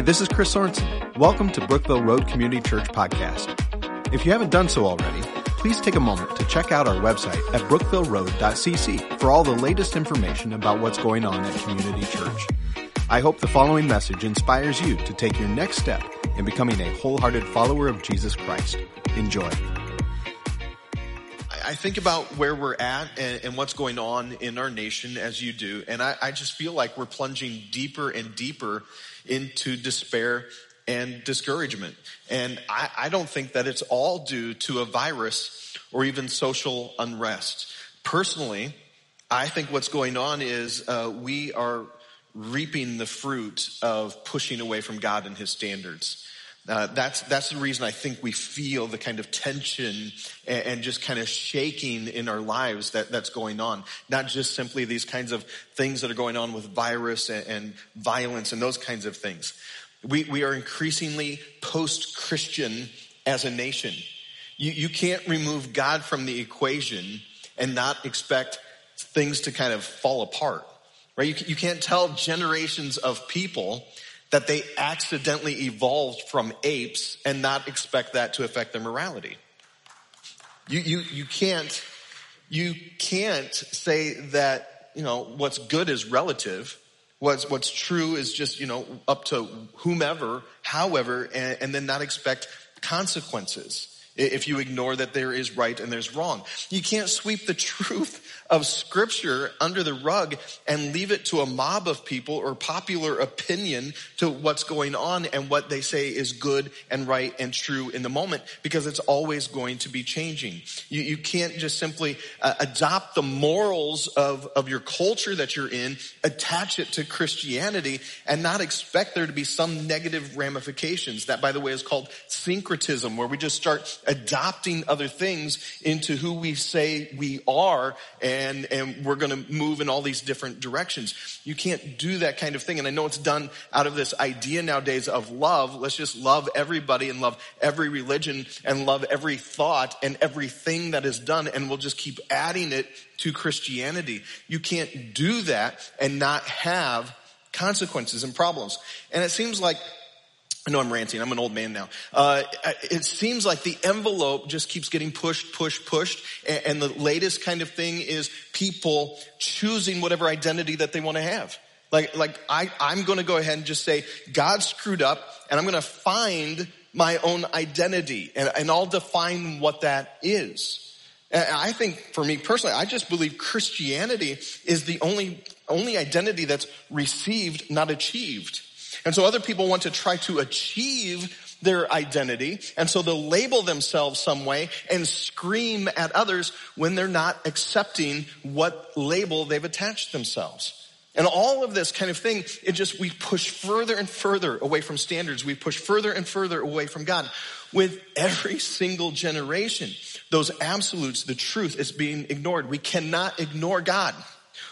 Hi, this is Chris Sorensen. Welcome to Brookville Road Community Church Podcast. If you haven't done so already, please take a moment to check out our website at brookvilleroad.cc for all the latest information about what's going on at Community Church. I hope the following message inspires you to take your next step in becoming a wholehearted follower of Jesus Christ. Enjoy. I think about where we're at and, and, what's going on in our nation as you do, and I, I just feel like we're plunging deeper and deeper into despair and discouragement. And I, I don't think that it's all due to a virus or even social unrest. Personally, I think what's going on is uh, we are reaping the fruit of pushing away from God and His standards. Uh, that's that's the reason I think we feel the kind of tension and, and, just kind of shaking in our lives that that's going on. Not just simply these kinds of things that are going on with virus and, and violence and those kinds of things. We we are increasingly post-Christian as a nation. You you can't remove God from the equation and not expect things to kind of fall apart, right? You you can't tell generations of people that they accidentally evolved from apes and not expect that to affect their morality. You, you, you can't, you can't say that, you know, what's good is relative. What's, what's true is just, you know, up to whomever, however, and, and then not expect consequences if you ignore that there is right and there's wrong. You can't sweep the truth of scripture under the rug and leave it to a mob of people or popular opinion to what's going on and what they say is good and right and true in the moment because it's always going to be changing. You, you can't just simply uh, adopt the morals of, of your culture that you're in, attach it to Christianity and not expect there to be some negative ramifications. That by the way is called syncretism where we just start adopting other things into who we say we are and and, we're going to move in all these different directions. You can't do that kind of thing. And I know it's done out of this idea nowadays of love. Let's just love everybody and love every religion and love every thought and everything that is done. And we'll just keep adding it to Christianity. You can't do that and not have consequences and problems. And it seems like I know I'm ranting. I'm an old man now. Uh, it seems like the envelope just keeps getting pushed, pushed, pushed. And, the latest kind of thing is people choosing whatever identity that they want to have. Like, like I, I'm going to go ahead and just say, God screwed up and I'm going to find my own identity and, and I'll define what that is. And I think for me personally, I just believe Christianity is the only, only identity that's received, not achieved. And so other people want to try to achieve their identity. And so they'll label themselves some way and scream at others when they're not accepting what label they've attached themselves. And all of this kind of thing, it just, we push further and further away from standards. We push further and further away from God. With every single generation, those absolutes, the truth is being ignored. We cannot ignore God.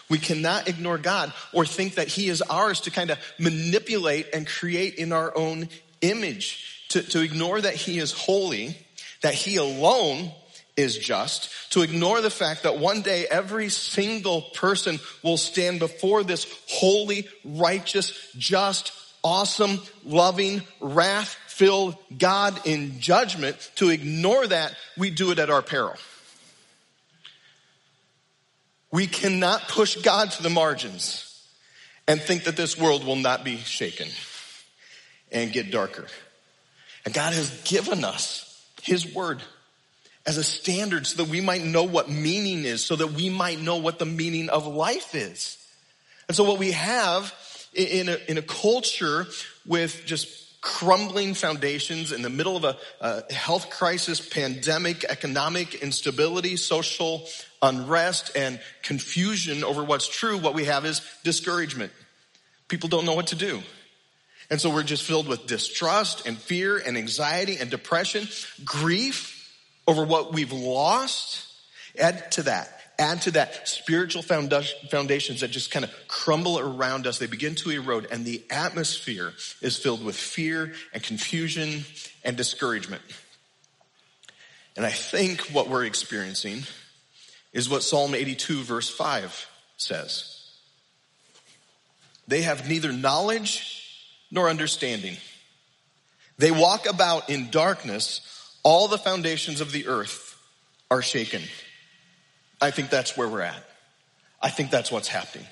We cannot ignore God or think that He is ours to kind of manipulate and create in our own image. To, to ignore that He is holy, that He alone is just, to ignore the fact that one day every single person will stand before this holy, righteous, just, awesome, loving, wrath filled God in judgment. To ignore that, we do it at our peril. We cannot push God to the margins and think that this world will not be shaken and get darker. And God has given us His Word as a standard so that we might know what meaning is, so that we might know what the meaning of life is. And so what we have in a, in a culture with just crumbling foundations in the middle of a, a health crisis, pandemic, economic instability, social unrest and confusion over what's true, what we have is discouragement. People don't know what to do. And so we're just filled with distrust and fear and anxiety and depression, grief over what we've lost. Add to that, add to that spiritual foundations that just kind of crumble around us. They begin to erode and the atmosphere is filled with fear and confusion and discouragement. And I think what we're experiencing is what Psalm 82 verse 5 says. They have neither knowledge nor understanding. They walk about in darkness. All the foundations of the earth are shaken. I think that's where we're at. I think that's what's happening.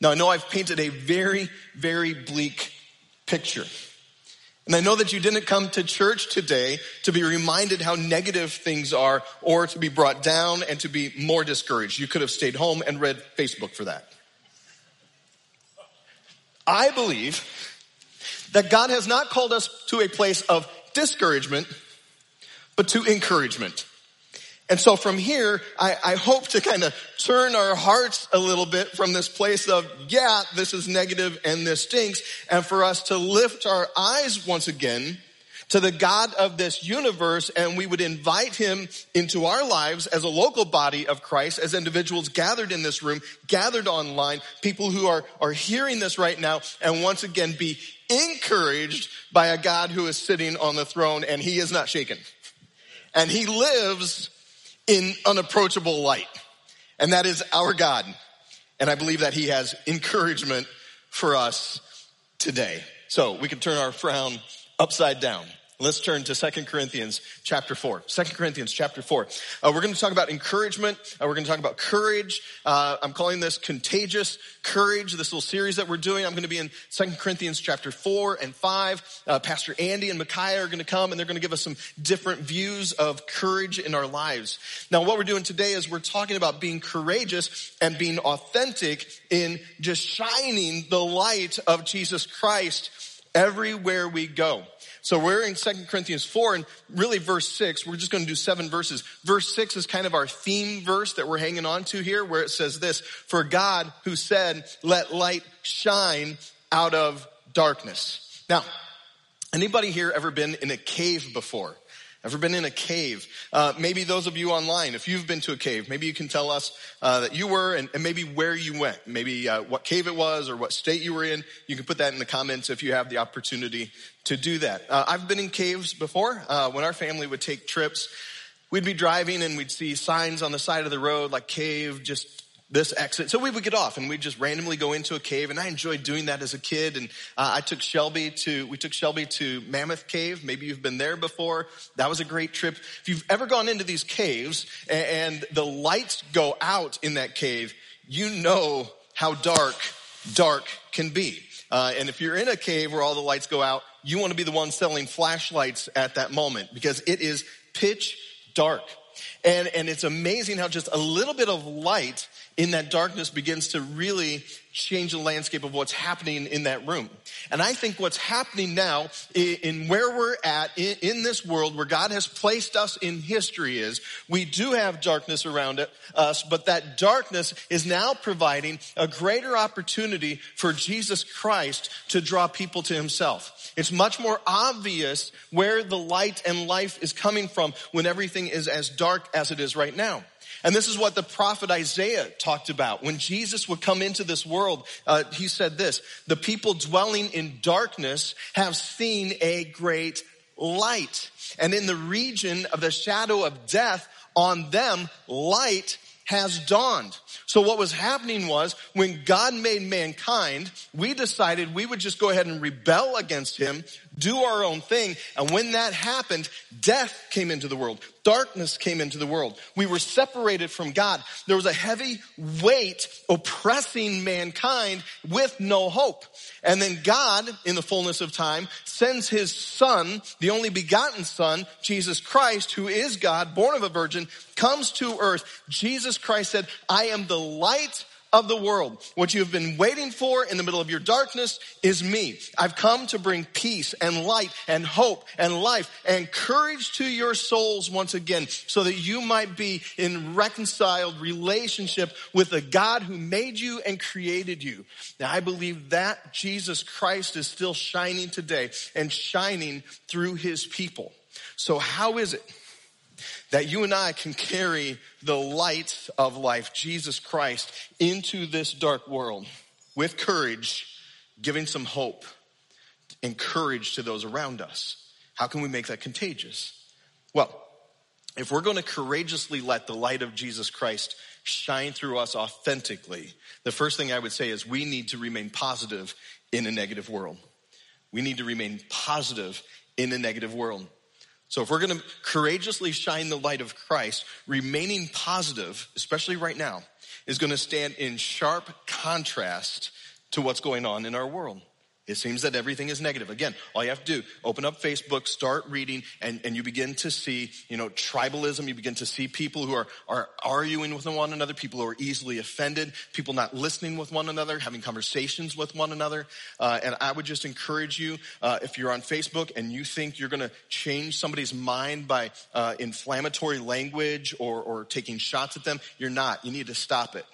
Now, I know I've painted a very, very bleak picture. And I know that you didn't come to church today to be reminded how negative things are or to be brought down and to be more discouraged. You could have stayed home and read Facebook for that. I believe that God has not called us to a place of discouragement, but to encouragement. And so from here, I, I hope to kind of turn our hearts a little bit from this place of, yeah, this is negative and this stinks, and for us to lift our eyes once again to the God of this universe, and we would invite him into our lives as a local body of Christ, as individuals gathered in this room, gathered online, people who are, are hearing this right now, and once again be encouraged by a God who is sitting on the throne and he is not shaken. And he lives in unapproachable light. And that is our God. And I believe that he has encouragement for us today. So we can turn our frown upside down. Let's turn to Second Corinthians chapter 4. 2 Corinthians chapter 4. Uh, we're going to talk about encouragement. Uh, we're going to talk about courage. Uh, I'm calling this contagious courage, this little series that we're doing. I'm going to be in Second Corinthians chapter 4 and 5. Uh, Pastor Andy and Micaiah are going to come and they're going to give us some different views of courage in our lives. Now, what we're doing today is we're talking about being courageous and being authentic in just shining the light of Jesus Christ everywhere we go. So we're in 2 Corinthians 4 and really verse 6, we're just going to do seven verses. Verse 6 is kind of our theme verse that we're hanging on to here where it says this, for God who said, let light shine out of darkness. Now, anybody here ever been in a cave before? Ever been in a cave? Uh, maybe those of you online, if you've been to a cave, maybe you can tell us uh, that you were and, and, maybe where you went, maybe uh, what cave it was or what state you were in. You can put that in the comments if you have the opportunity to do that. Uh, I've been in caves before. Uh, when our family would take trips, we'd be driving and we'd see signs on the side of the road like cave, just this exit. So we would get off and we'd just randomly go into a cave and I enjoyed doing that as a kid. And uh, I took Shelby to, we took Shelby to Mammoth Cave. Maybe you've been there before. That was a great trip. If you've ever gone into these caves and, and the lights go out in that cave, you know how dark, dark can be. Uh, and if you're in a cave where all the lights go out, you want to be the one selling flashlights at that moment because it is pitch dark. And, and it's amazing how just a little bit of light in that darkness begins to really change the landscape of what's happening in that room. And I think what's happening now in where we're at in this world where God has placed us in history is we do have darkness around us, but that darkness is now providing a greater opportunity for Jesus Christ to draw people to himself. It's much more obvious where the light and life is coming from when everything is as dark as it is right now. And this is what the prophet Isaiah talked about. When Jesus would come into this world, uh, he said this, the people dwelling in darkness have seen a great light. And in the region of the shadow of death, on them light has dawned. So what was happening was when God made mankind, we decided we would just go ahead and rebel against him, do our own thing. And when that happened, death came into the world. Darkness came into the world. We were separated from God. There was a heavy weight oppressing mankind with no hope. And then God, in the fullness of time, sends his son, the only begotten son, Jesus Christ, who is God, born of a virgin, comes to earth. Jesus Christ said, I am the light of the world. What you have been waiting for in the middle of your darkness is me. I've come to bring peace and light and hope and life and courage to your souls once again so that you might be in reconciled relationship with the God who made you and created you. Now I believe that Jesus Christ is still shining today and shining through his people. So how is it that you and I can carry the light of life, Jesus Christ, into this dark world with courage, giving some hope and courage to those around us. How can we make that contagious? Well, if we're going to courageously let the light of Jesus Christ shine through us authentically, the first thing I would say is we need to remain positive in a negative world. We need to remain positive in a negative world. So if we're going to courageously shine the light of Christ, remaining positive, especially right now, is going to stand in sharp contrast to what's going on in our world. It seems that everything is negative. Again, all you have to do, open up Facebook, start reading, and, and you begin to see, you know, tribalism. You begin to see people who are, are arguing with one another, people who are easily offended, people not listening with one another, having conversations with one another. Uh, and I would just encourage you, uh, if you're on Facebook and you think you're going to change somebody's mind by uh, inflammatory language or, or taking shots at them, you're not. You need to stop it.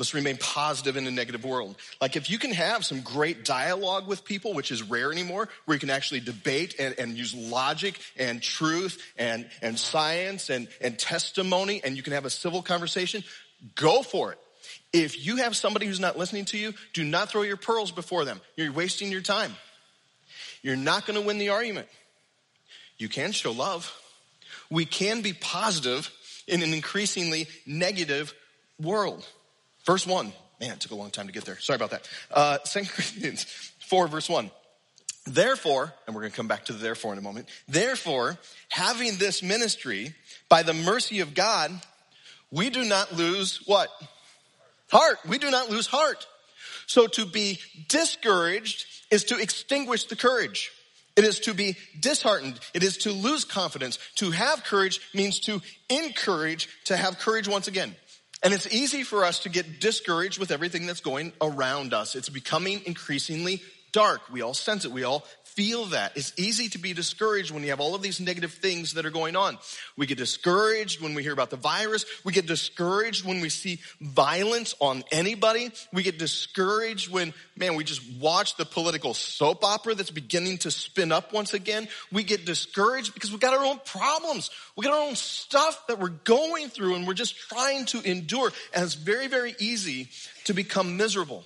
Let's remain positive in a negative world. Like if you can have some great dialogue with people, which is rare anymore, where you can actually debate and, and use logic and truth and, and science and, and testimony and you can have a civil conversation, go for it. If you have somebody who's not listening to you, do not throw your pearls before them. You're wasting your time. You're not going to win the argument. You can show love. We can be positive in an increasingly negative world. Verse 1. Man, it took a long time to get there. Sorry about that. Uh, 2 Corinthians 4, verse 1. Therefore, and we're going to come back to the therefore in a moment. Therefore, having this ministry, by the mercy of God, we do not lose what? Heart. We do not lose heart. So to be discouraged is to extinguish the courage. It is to be disheartened. It is to lose confidence. To have courage means to encourage, to have courage once again. And it's easy for us to get discouraged with everything that's going around us. It's becoming increasingly dark. We all sense it. We all feel that. It's easy to be discouraged when you have all of these negative things that are going on. We get discouraged when we hear about the virus. We get discouraged when we see violence on anybody. We get discouraged when, man, we just watch the political soap opera that's beginning to spin up once again. We get discouraged because we've got our own problems. We got our own stuff that we're going through and we're just trying to endure. And it's very, very easy to become miserable.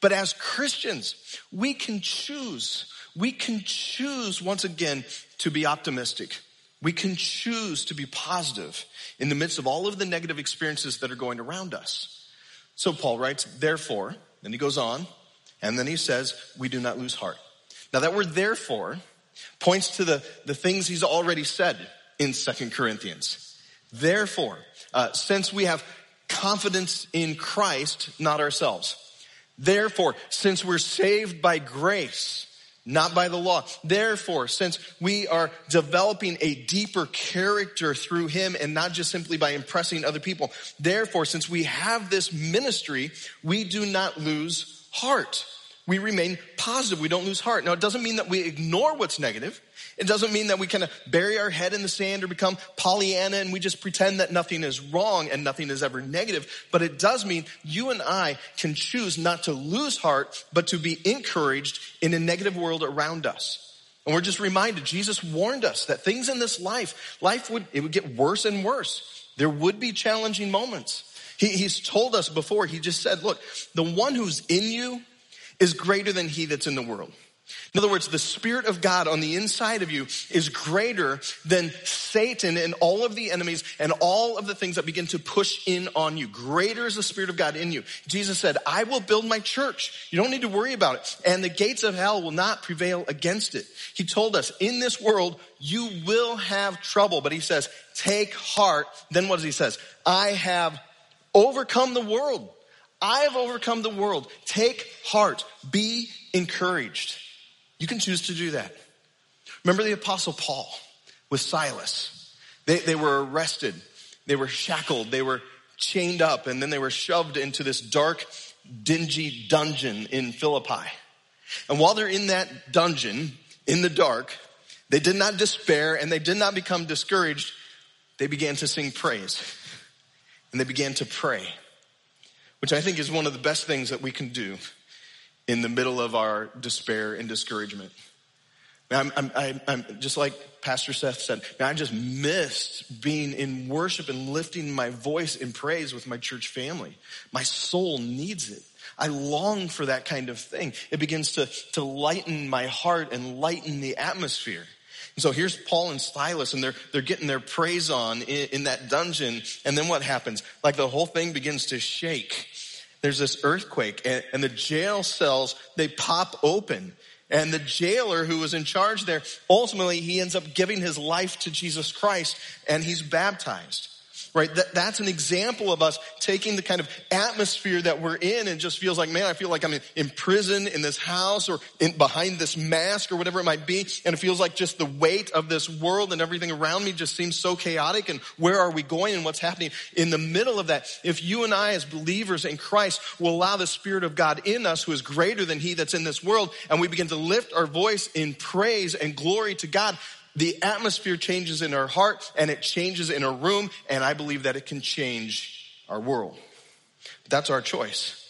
But as Christians, we can choose. We can choose once again to be optimistic. We can choose to be positive in the midst of all of the negative experiences that are going around us. So Paul writes, therefore, then he goes on, and then he says, we do not lose heart. Now that word therefore points to the, the things he's already said in Second Corinthians. Therefore, uh, since we have confidence in Christ, not ourselves. Therefore, since we're saved by grace, not by the law. Therefore, since we are developing a deeper character through him and not just simply by impressing other people, therefore, since we have this ministry, we do not lose heart. We remain positive. We don't lose heart. Now, it doesn't mean that we ignore what's negative. It doesn't mean that we kind of bury our head in the sand or become Pollyanna and we just pretend that nothing is wrong and nothing is ever negative. But it does mean you and I can choose not to lose heart, but to be encouraged in a negative world around us. And we're just reminded, Jesus warned us that things in this life, life would, it would get worse and worse. There would be challenging moments. He, he's told us before, he just said, look, the one who's in you is greater than he that's in the world. In other words, the Spirit of God on the inside of you is greater than Satan and all of the enemies and all of the things that begin to push in on you. Greater is the Spirit of God in you. Jesus said, I will build my church. You don't need to worry about it. And the gates of hell will not prevail against it. He told us, in this world, you will have trouble. But he says, take heart. Then what does he says? I have overcome the world. I have overcome the world. Take heart. Be encouraged. You can choose to do that. Remember the apostle Paul with Silas. They, they were arrested. They were shackled. They were chained up and then they were shoved into this dark, dingy dungeon in Philippi. And while they're in that dungeon, in the dark, they did not despair and they did not become discouraged. They began to sing praise and they began to pray, which I think is one of the best things that we can do in the middle of our despair and discouragement. I'm, I'm, I'm, just like Pastor Seth said, I just missed being in worship and lifting my voice in praise with my church family. My soul needs it. I long for that kind of thing. It begins to, to lighten my heart and lighten the atmosphere. So here's Paul and Silas, and they're, they're getting their praise on in, in that dungeon. And then what happens? Like the whole thing begins to shake. There's this earthquake, and, and the jail cells, they pop open. And the jailer who was in charge there, ultimately, he ends up giving his life to Jesus Christ, and he's baptized right? That, that's an example of us taking the kind of atmosphere that we're in and just feels like, man, I feel like I'm in, in prison in this house or in, behind this mask or whatever it might be. And it feels like just the weight of this world and everything around me just seems so chaotic. And where are we going and what's happening? In the middle of that, if you and I as believers in Christ will allow the Spirit of God in us who is greater than he that's in this world and we begin to lift our voice in praise and glory to God, the atmosphere changes in our heart and it changes in a room, and I believe that it can change our world. But that's our choice.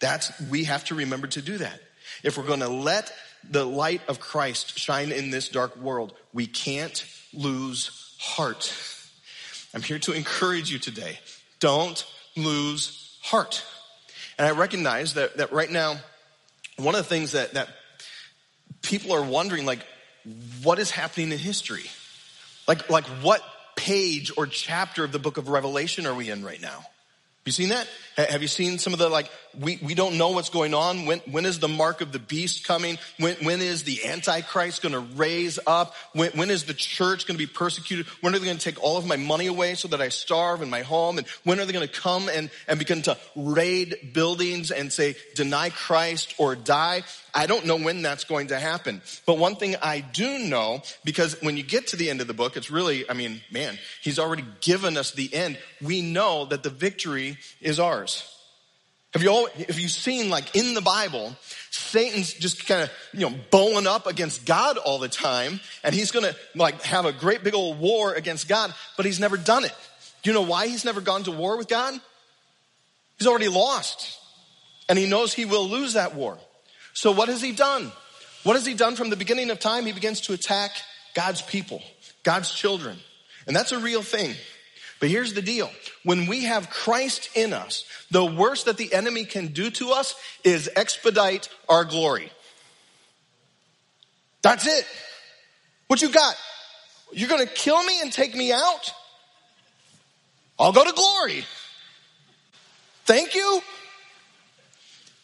That's, we have to remember to do that. If we're going to let the light of Christ shine in this dark world, we can't lose heart. I'm here to encourage you today. Don't lose heart. And I recognize that, that right now, one of the things that, that people are wondering, like, what is happening in history? Like, like what page or chapter of the book of Revelation are we in right now? you seen that? Have you seen some of the like, we, we don't know what's going on. When, when is the mark of the beast coming? When, when is the Antichrist going to raise up? When, when is the church going to be persecuted? When are they going to take all of my money away so that I starve in my home? And when are they going to come and, and begin to raid buildings and say, deny Christ or die? I don't know when that's going to happen. But one thing I do know, because when you get to the end of the book, it's really, I mean, man, he's already given us the end. We know that the victory is ours. Have you all, have you seen like in the Bible, Satan's just kind of, you know, bowling up against God all the time, and he's gonna like have a great big old war against God, but he's never done it. Do you know why he's never gone to war with God? He's already lost. And he knows he will lose that war. So what has he done? What has he done from the beginning of time? He begins to attack God's people, God's children. And that's a real thing. But here's the deal. When we have Christ in us, the worst that the enemy can do to us is expedite our glory. That's it. What you got? You're going to kill me and take me out? I'll go to glory. Thank you.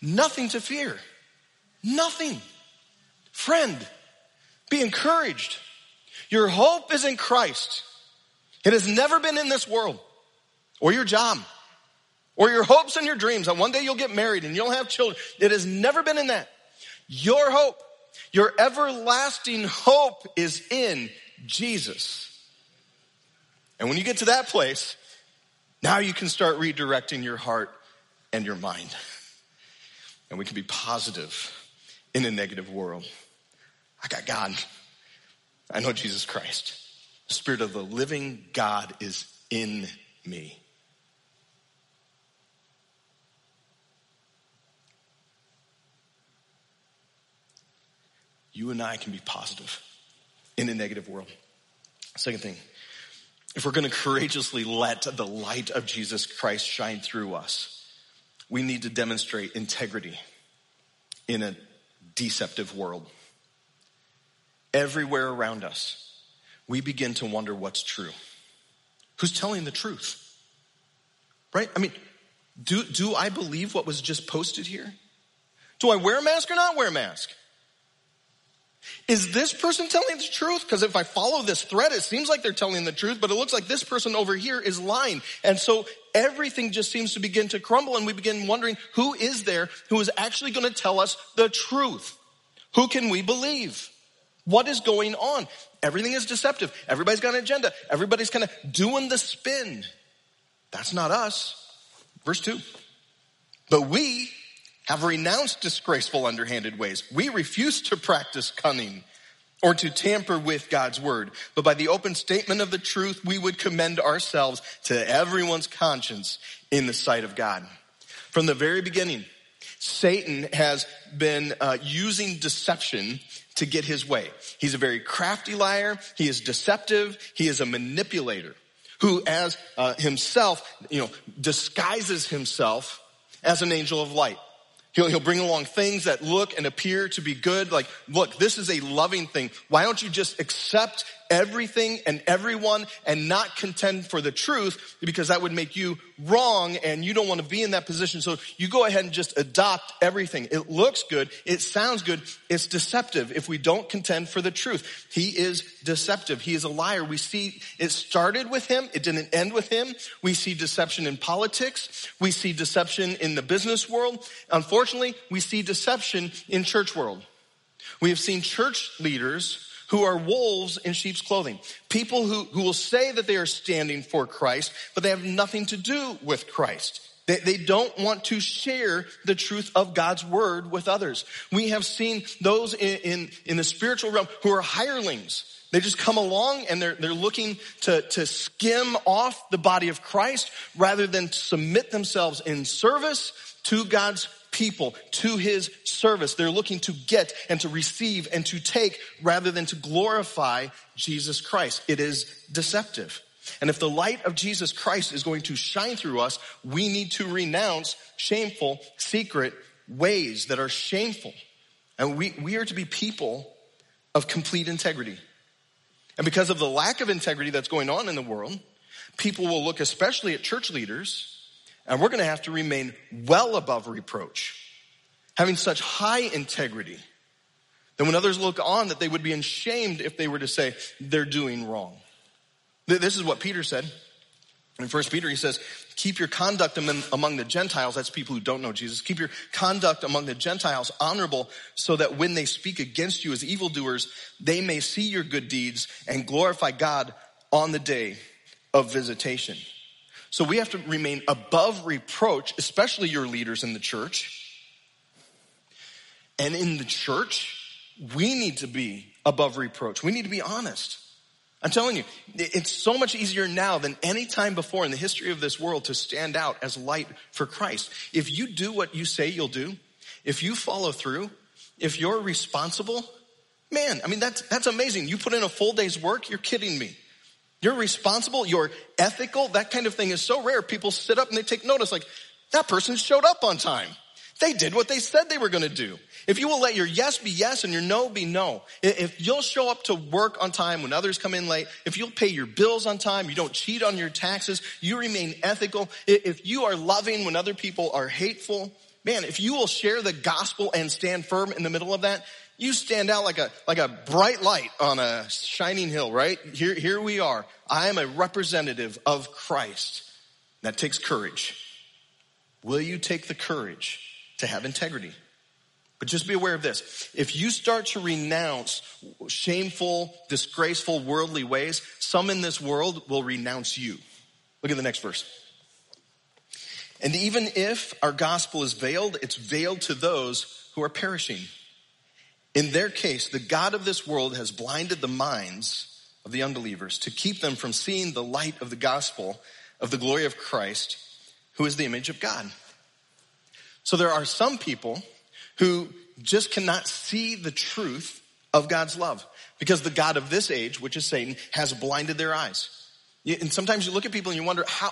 Nothing to fear. Nothing. Friend, be encouraged. Your hope is in Christ. It has never been in this world or your job or your hopes and your dreams that one day you'll get married and you'll have children. It has never been in that. Your hope, your everlasting hope is in Jesus. And when you get to that place, now you can start redirecting your heart and your mind. And we can be positive in a negative world. I got God. I know Jesus Christ. Spirit of the living God is in me. You and I can be positive in a negative world. Second thing, if we're going to courageously let the light of Jesus Christ shine through us, we need to demonstrate integrity in a deceptive world. Everywhere around us, we begin to wonder what's true. Who's telling the truth? Right? I mean, do, do I believe what was just posted here? Do I wear a mask or not wear a mask? Is this person telling the truth? Because if I follow this thread, it seems like they're telling the truth, but it looks like this person over here is lying. And so everything just seems to begin to crumble and we begin wondering who is there who is actually going to tell us the truth? Who can we believe? What is going on? Everything is deceptive. Everybody's got an agenda. Everybody's kind of doing the spin. That's not us. Verse two. But we have renounced disgraceful underhanded ways. We refuse to practice cunning or to tamper with God's word. But by the open statement of the truth, we would commend ourselves to everyone's conscience in the sight of God. From the very beginning, Satan has been uh, using deception to get his way. He's a very crafty liar. He is deceptive. He is a manipulator who as uh, himself, you know, disguises himself as an angel of light. He'll, he'll bring along things that look and appear to be good. Like, look, this is a loving thing. Why don't you just accept everything and everyone and not contend for the truth because that would make you wrong and you don't want to be in that position. So you go ahead and just adopt everything. It looks good. It sounds good. It's deceptive if we don't contend for the truth. He is deceptive. He is a liar. We see it started with him. It didn't end with him. We see deception in politics. We see deception in the business world. Unfortunately, we see deception in church world. We have seen church leaders who are wolves in sheep's clothing. People who, who will say that they are standing for Christ, but they have nothing to do with Christ. They, they don't want to share the truth of God's word with others. We have seen those in, in, in the spiritual realm who are hirelings. They just come along and they're, they're looking to, to skim off the body of Christ rather than submit themselves in service to God's people to his service. They're looking to get and to receive and to take rather than to glorify Jesus Christ. It is deceptive. And if the light of Jesus Christ is going to shine through us, we need to renounce shameful, secret ways that are shameful. And we, we are to be people of complete integrity. And because of the lack of integrity that's going on in the world, people will look especially at church leaders and we're going to have to remain well above reproach, having such high integrity that when others look on, that they would be ashamed if they were to say they're doing wrong. This is what Peter said. In First Peter, he says, keep your conduct among the Gentiles, that's people who don't know Jesus, keep your conduct among the Gentiles honorable so that when they speak against you as evildoers, they may see your good deeds and glorify God on the day of visitation. So we have to remain above reproach, especially your leaders in the church. And in the church, we need to be above reproach. We need to be honest. I'm telling you, it's so much easier now than any time before in the history of this world to stand out as light for Christ. If you do what you say you'll do, if you follow through, if you're responsible, man, I mean, that's, that's amazing. You put in a full day's work, you're kidding me. You're responsible, you're ethical, that kind of thing is so rare. People sit up and they take notice like, that person showed up on time. They did what they said they were going to do. If you will let your yes be yes and your no be no, if you'll show up to work on time when others come in late, if you'll pay your bills on time, you don't cheat on your taxes, you remain ethical, if you are loving when other people are hateful, man, if you will share the gospel and stand firm in the middle of that, you stand out like a, like a bright light on a shining hill, right? Here, here we are. I am a representative of Christ. That takes courage. Will you take the courage to have integrity? But just be aware of this. If you start to renounce shameful, disgraceful, worldly ways, some in this world will renounce you. Look at the next verse. And even if our gospel is veiled, it's veiled to those who are perishing in their case, the God of this world has blinded the minds of the unbelievers to keep them from seeing the light of the gospel of the glory of Christ, who is the image of God. So there are some people who just cannot see the truth of God's love because the God of this age, which is Satan, has blinded their eyes. And sometimes you look at people and you wonder, how,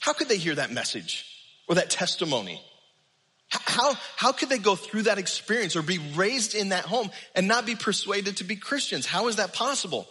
how could they hear that message or that testimony? How, how could they go through that experience or be raised in that home and not be persuaded to be Christians? How is that possible?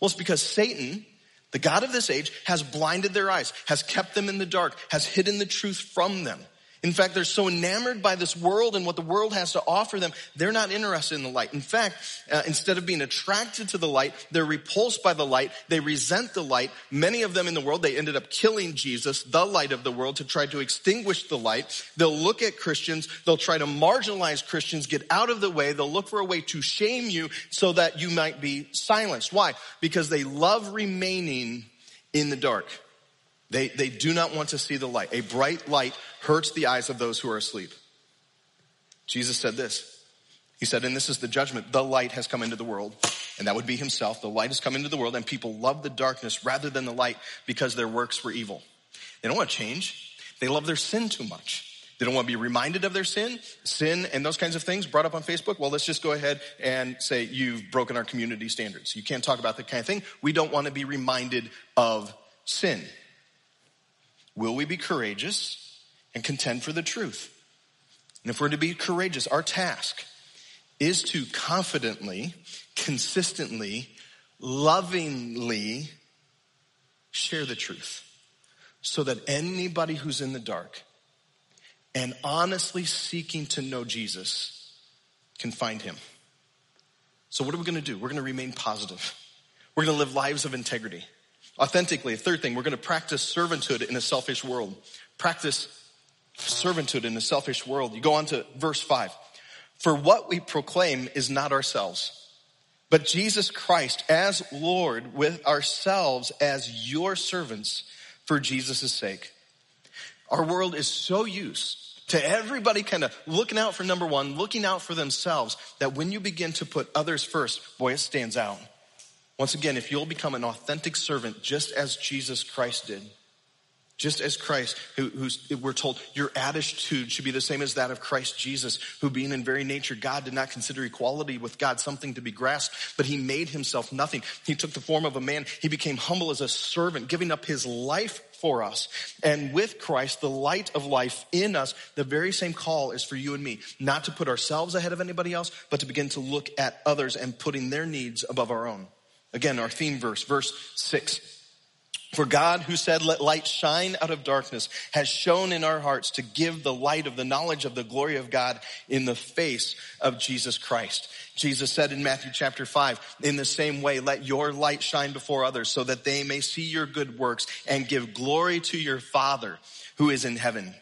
Well, it's because Satan, the God of this age, has blinded their eyes, has kept them in the dark, has hidden the truth from them. In fact, they're so enamored by this world and what the world has to offer them, they're not interested in the light. In fact, uh, instead of being attracted to the light, they're repulsed by the light. They resent the light. Many of them in the world, they ended up killing Jesus, the light of the world, to try to extinguish the light. They'll look at Christians. They'll try to marginalize Christians, get out of the way. They'll look for a way to shame you so that you might be silenced. Why? Because they love remaining in the dark. They, they do not want to see the light. A bright light hurts the eyes of those who are asleep. Jesus said this. He said, and this is the judgment. The light has come into the world. And that would be himself. The light has come into the world and people love the darkness rather than the light because their works were evil. They don't want to change. They love their sin too much. They don't want to be reminded of their sin, sin and those kinds of things brought up on Facebook. Well, let's just go ahead and say you've broken our community standards. You can't talk about that kind of thing. We don't want to be reminded of sin. Will we be courageous and contend for the truth? And if we're to be courageous, our task is to confidently, consistently, lovingly share the truth so that anybody who's in the dark and honestly seeking to know Jesus can find him. So, what are we going to do? We're going to remain positive. We're going to live lives of integrity. Authentically, third thing, we're going to practice servanthood in a selfish world. Practice servanthood in a selfish world. You go on to verse 5. For what we proclaim is not ourselves, but Jesus Christ as Lord with ourselves as your servants for Jesus' sake. Our world is so used to everybody kind of looking out for number one, looking out for themselves, that when you begin to put others first, boy, it stands out. Once again, if you'll become an authentic servant just as Jesus Christ did, just as Christ, who, who's, we're told your attitude should be the same as that of Christ Jesus, who being in very nature God did not consider equality with God something to be grasped, but he made himself nothing. He took the form of a man. He became humble as a servant, giving up his life for us. And with Christ, the light of life in us, the very same call is for you and me, not to put ourselves ahead of anybody else, but to begin to look at others and putting their needs above our own. Again, our theme verse, verse six. For God, who said, Let light shine out of darkness, has shone in our hearts to give the light of the knowledge of the glory of God in the face of Jesus Christ. Jesus said in Matthew chapter 5, in the same way, let your light shine before others so that they may see your good works and give glory to your Father who is in heaven.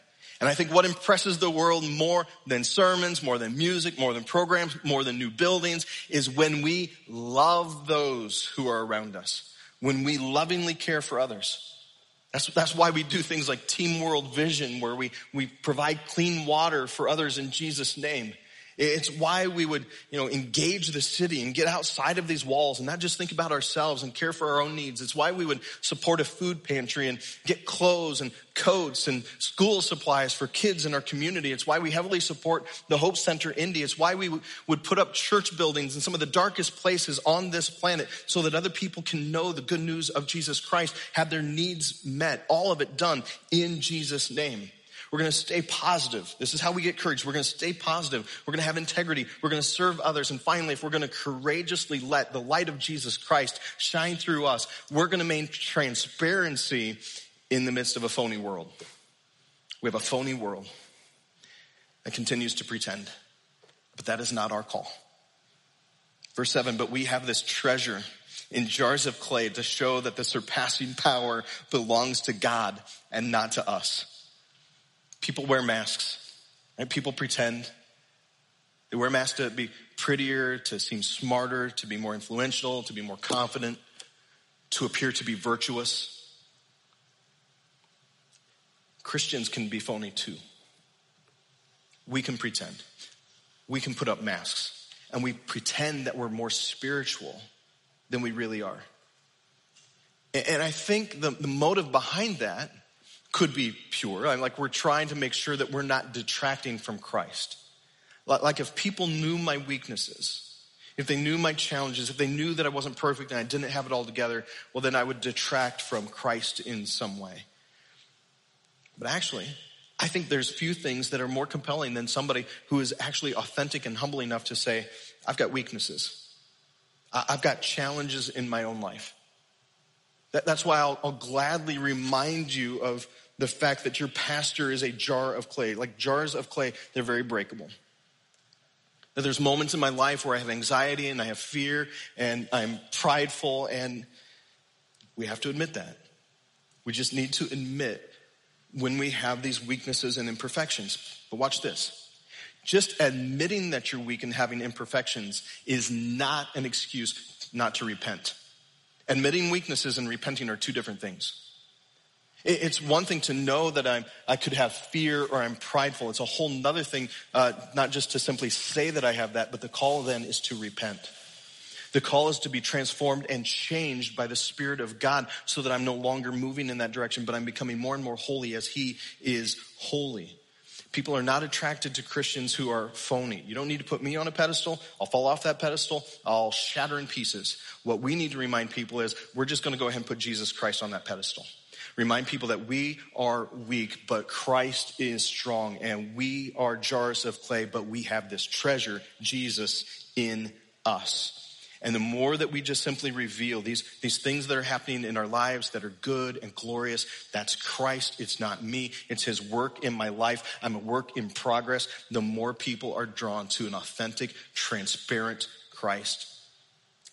And I think what impresses the world more than sermons, more than music, more than programs, more than new buildings is when we love those who are around us when we lovingly care for others. That's, that's why we do things like Team World Vision, where we, we provide clean water for others in Jesus' name. It's why we would, you know, engage the city and get outside of these walls and not just think about ourselves and care for our own needs. It's why we would support a food pantry and get clothes and coats and school supplies for kids in our community. It's why we heavily support the Hope Center Indy. It's why we would put up church buildings in some of the darkest places on this planet so that other people can know the good news of Jesus Christ, have their needs met, all of it done in Jesus' name. We're going to stay positive. This is how we get courage. We're going to stay positive. We're going to have integrity. We're going to serve others. And finally, if we're going to courageously let the light of Jesus Christ shine through us, we're going to maintain transparency in the midst of a phony world. We have a phony world that continues to pretend, but that is not our call. Verse 7 But we have this treasure in jars of clay to show that the surpassing power belongs to God and not to us. People wear masks, and people pretend. They wear masks to be prettier, to seem smarter, to be more influential, to be more confident, to appear to be virtuous. Christians can be phony too. We can pretend. We can put up masks and we pretend that we're more spiritual than we really are. And I think the, the motive behind that could be pure. Like we're trying to make sure that we're not detracting from Christ. Like if people knew my weaknesses, if they knew my challenges, if they knew that I wasn't perfect and I didn't have it all together, well, then I would detract from Christ in some way. But actually, I think there's few things that are more compelling than somebody who is actually authentic and humble enough to say, I've got weaknesses. I've got challenges in my own life. That's why I'll, I'll gladly remind you of the fact that your pastor is a jar of clay. Like jars of clay, they're very breakable. That there's moments in my life where I have anxiety and I have fear and I'm prideful, and we have to admit that. We just need to admit when we have these weaknesses and imperfections. But watch this. Just admitting that you're weak and having imperfections is not an excuse not to repent. Admitting weaknesses and repenting are two different things. It's one thing to know that I'm, I could have fear or I'm prideful. It's a whole nother thing, uh, not just to simply say that I have that, but the call then is to repent. The call is to be transformed and changed by the Spirit of God so that I'm no longer moving in that direction, but I'm becoming more and more holy as He is holy. People are not attracted to Christians who are phony. You don't need to put me on a pedestal. I'll fall off that pedestal. I'll shatter in pieces. What we need to remind people is we're just going to go ahead and put Jesus Christ on that pedestal. Remind people that we are weak, but Christ is strong, and we are jars of clay, but we have this treasure, Jesus, in us. And the more that we just simply reveal these, these things that are happening in our lives that are good and glorious, that's Christ. It's not me. It's his work in my life. I'm a work in progress. The more people are drawn to an authentic, transparent Christ.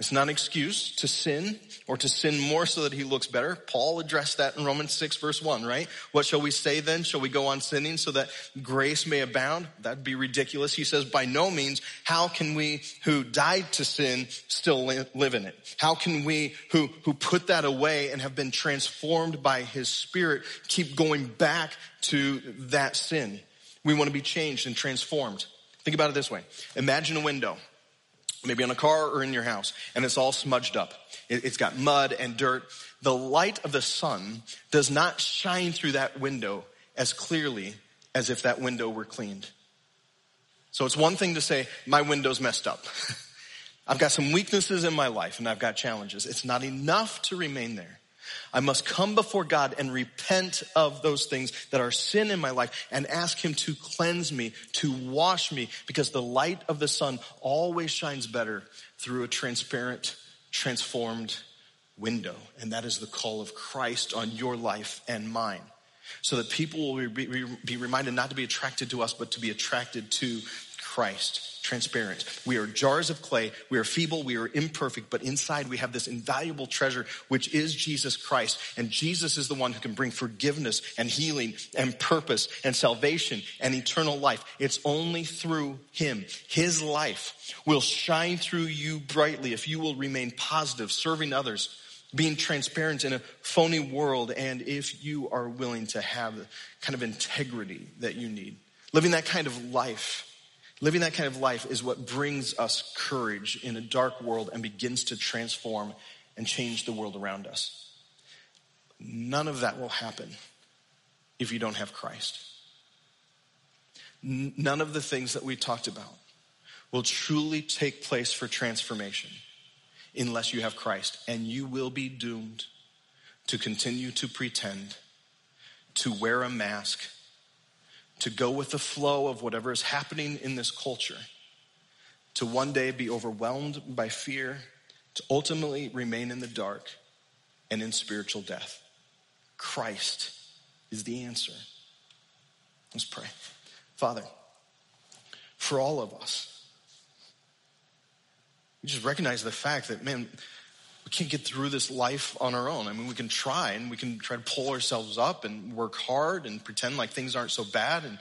It's not an excuse to sin or to sin more so that he looks better. Paul addressed that in Romans 6 verse 1, right? What shall we say then? Shall we go on sinning so that grace may abound? That'd be ridiculous. He says, by no means, how can we who died to sin still live in it? How can we who, who put that away and have been transformed by his spirit keep going back to that sin? We want to be changed and transformed. Think about it this way. Imagine a window maybe on a car or in your house, and it's all smudged up. It's got mud and dirt. The light of the sun does not shine through that window as clearly as if that window were cleaned. So it's one thing to say, my window's messed up. I've got some weaknesses in my life and I've got challenges. It's not enough to remain there. I must come before God and repent of those things that are sin in my life and ask Him to cleanse me, to wash me, because the light of the sun always shines better through a transparent, transformed window. And that is the call of Christ on your life and mine. So that people will be, reminded not to be attracted to us, but to be attracted to Christ, transparent. We are jars of clay. We are feeble. We are imperfect, but inside we have this invaluable treasure, which is Jesus Christ. And Jesus is the one who can bring forgiveness and healing and purpose and salvation and eternal life. It's only through him. His life will shine through you brightly if you will remain positive, serving others, being transparent in a phony world, and if you are willing to have the kind of integrity that you need. Living that kind of life Living that kind of life is what brings us courage in a dark world and begins to transform and change the world around us. None of that will happen if you don't have Christ. None of the things that we talked about will truly take place for transformation unless you have Christ. And you will be doomed to continue to pretend, to wear a mask, to go with the flow of whatever is happening in this culture, to one day be overwhelmed by fear, to ultimately remain in the dark and in spiritual death. Christ is the answer. Let's pray. Father, for all of us, we just recognize the fact that, man, we can't get through this life on our own. I mean, we can try and we can try to pull ourselves up and work hard and pretend like things aren't so bad and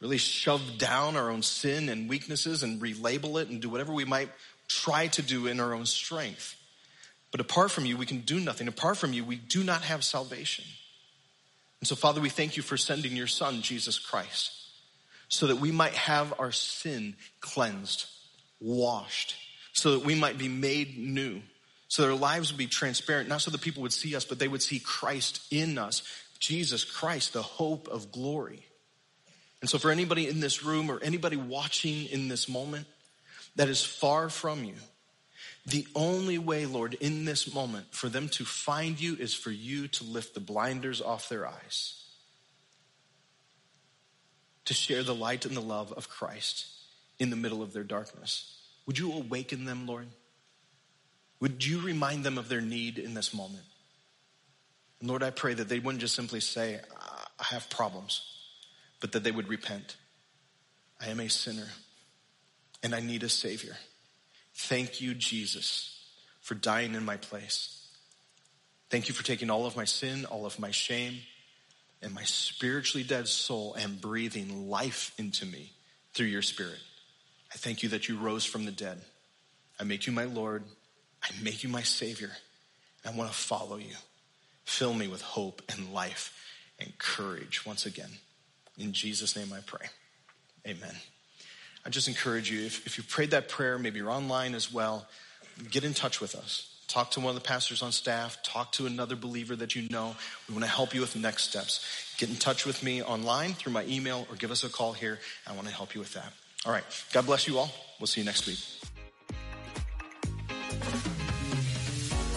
really shove down our own sin and weaknesses and relabel it and do whatever we might try to do in our own strength. But apart from you, we can do nothing. Apart from you, we do not have salvation. And so, Father, we thank you for sending your Son, Jesus Christ, so that we might have our sin cleansed, washed, so that we might be made new so their lives would be transparent, not so that people would see us, but they would see Christ in us, Jesus Christ, the hope of glory. And so for anybody in this room or anybody watching in this moment that is far from you, the only way, Lord, in this moment for them to find you is for you to lift the blinders off their eyes, to share the light and the love of Christ in the middle of their darkness. Would you awaken them, Lord? Would you remind them of their need in this moment? And Lord, I pray that they wouldn't just simply say, I have problems, but that they would repent. I am a sinner and I need a Savior. Thank you, Jesus, for dying in my place. Thank you for taking all of my sin, all of my shame, and my spiritually dead soul and breathing life into me through your Spirit. I thank you that you rose from the dead. I make you my Lord I make you my Savior. and I want to follow you. Fill me with hope and life and courage once again. In Jesus' name I pray. Amen. I just encourage you, if, if you prayed that prayer, maybe you're online as well, get in touch with us. Talk to one of the pastors on staff. Talk to another believer that you know. We want to help you with next steps. Get in touch with me online through my email or give us a call here. I want to help you with that. All right. God bless you all. We'll see you next week.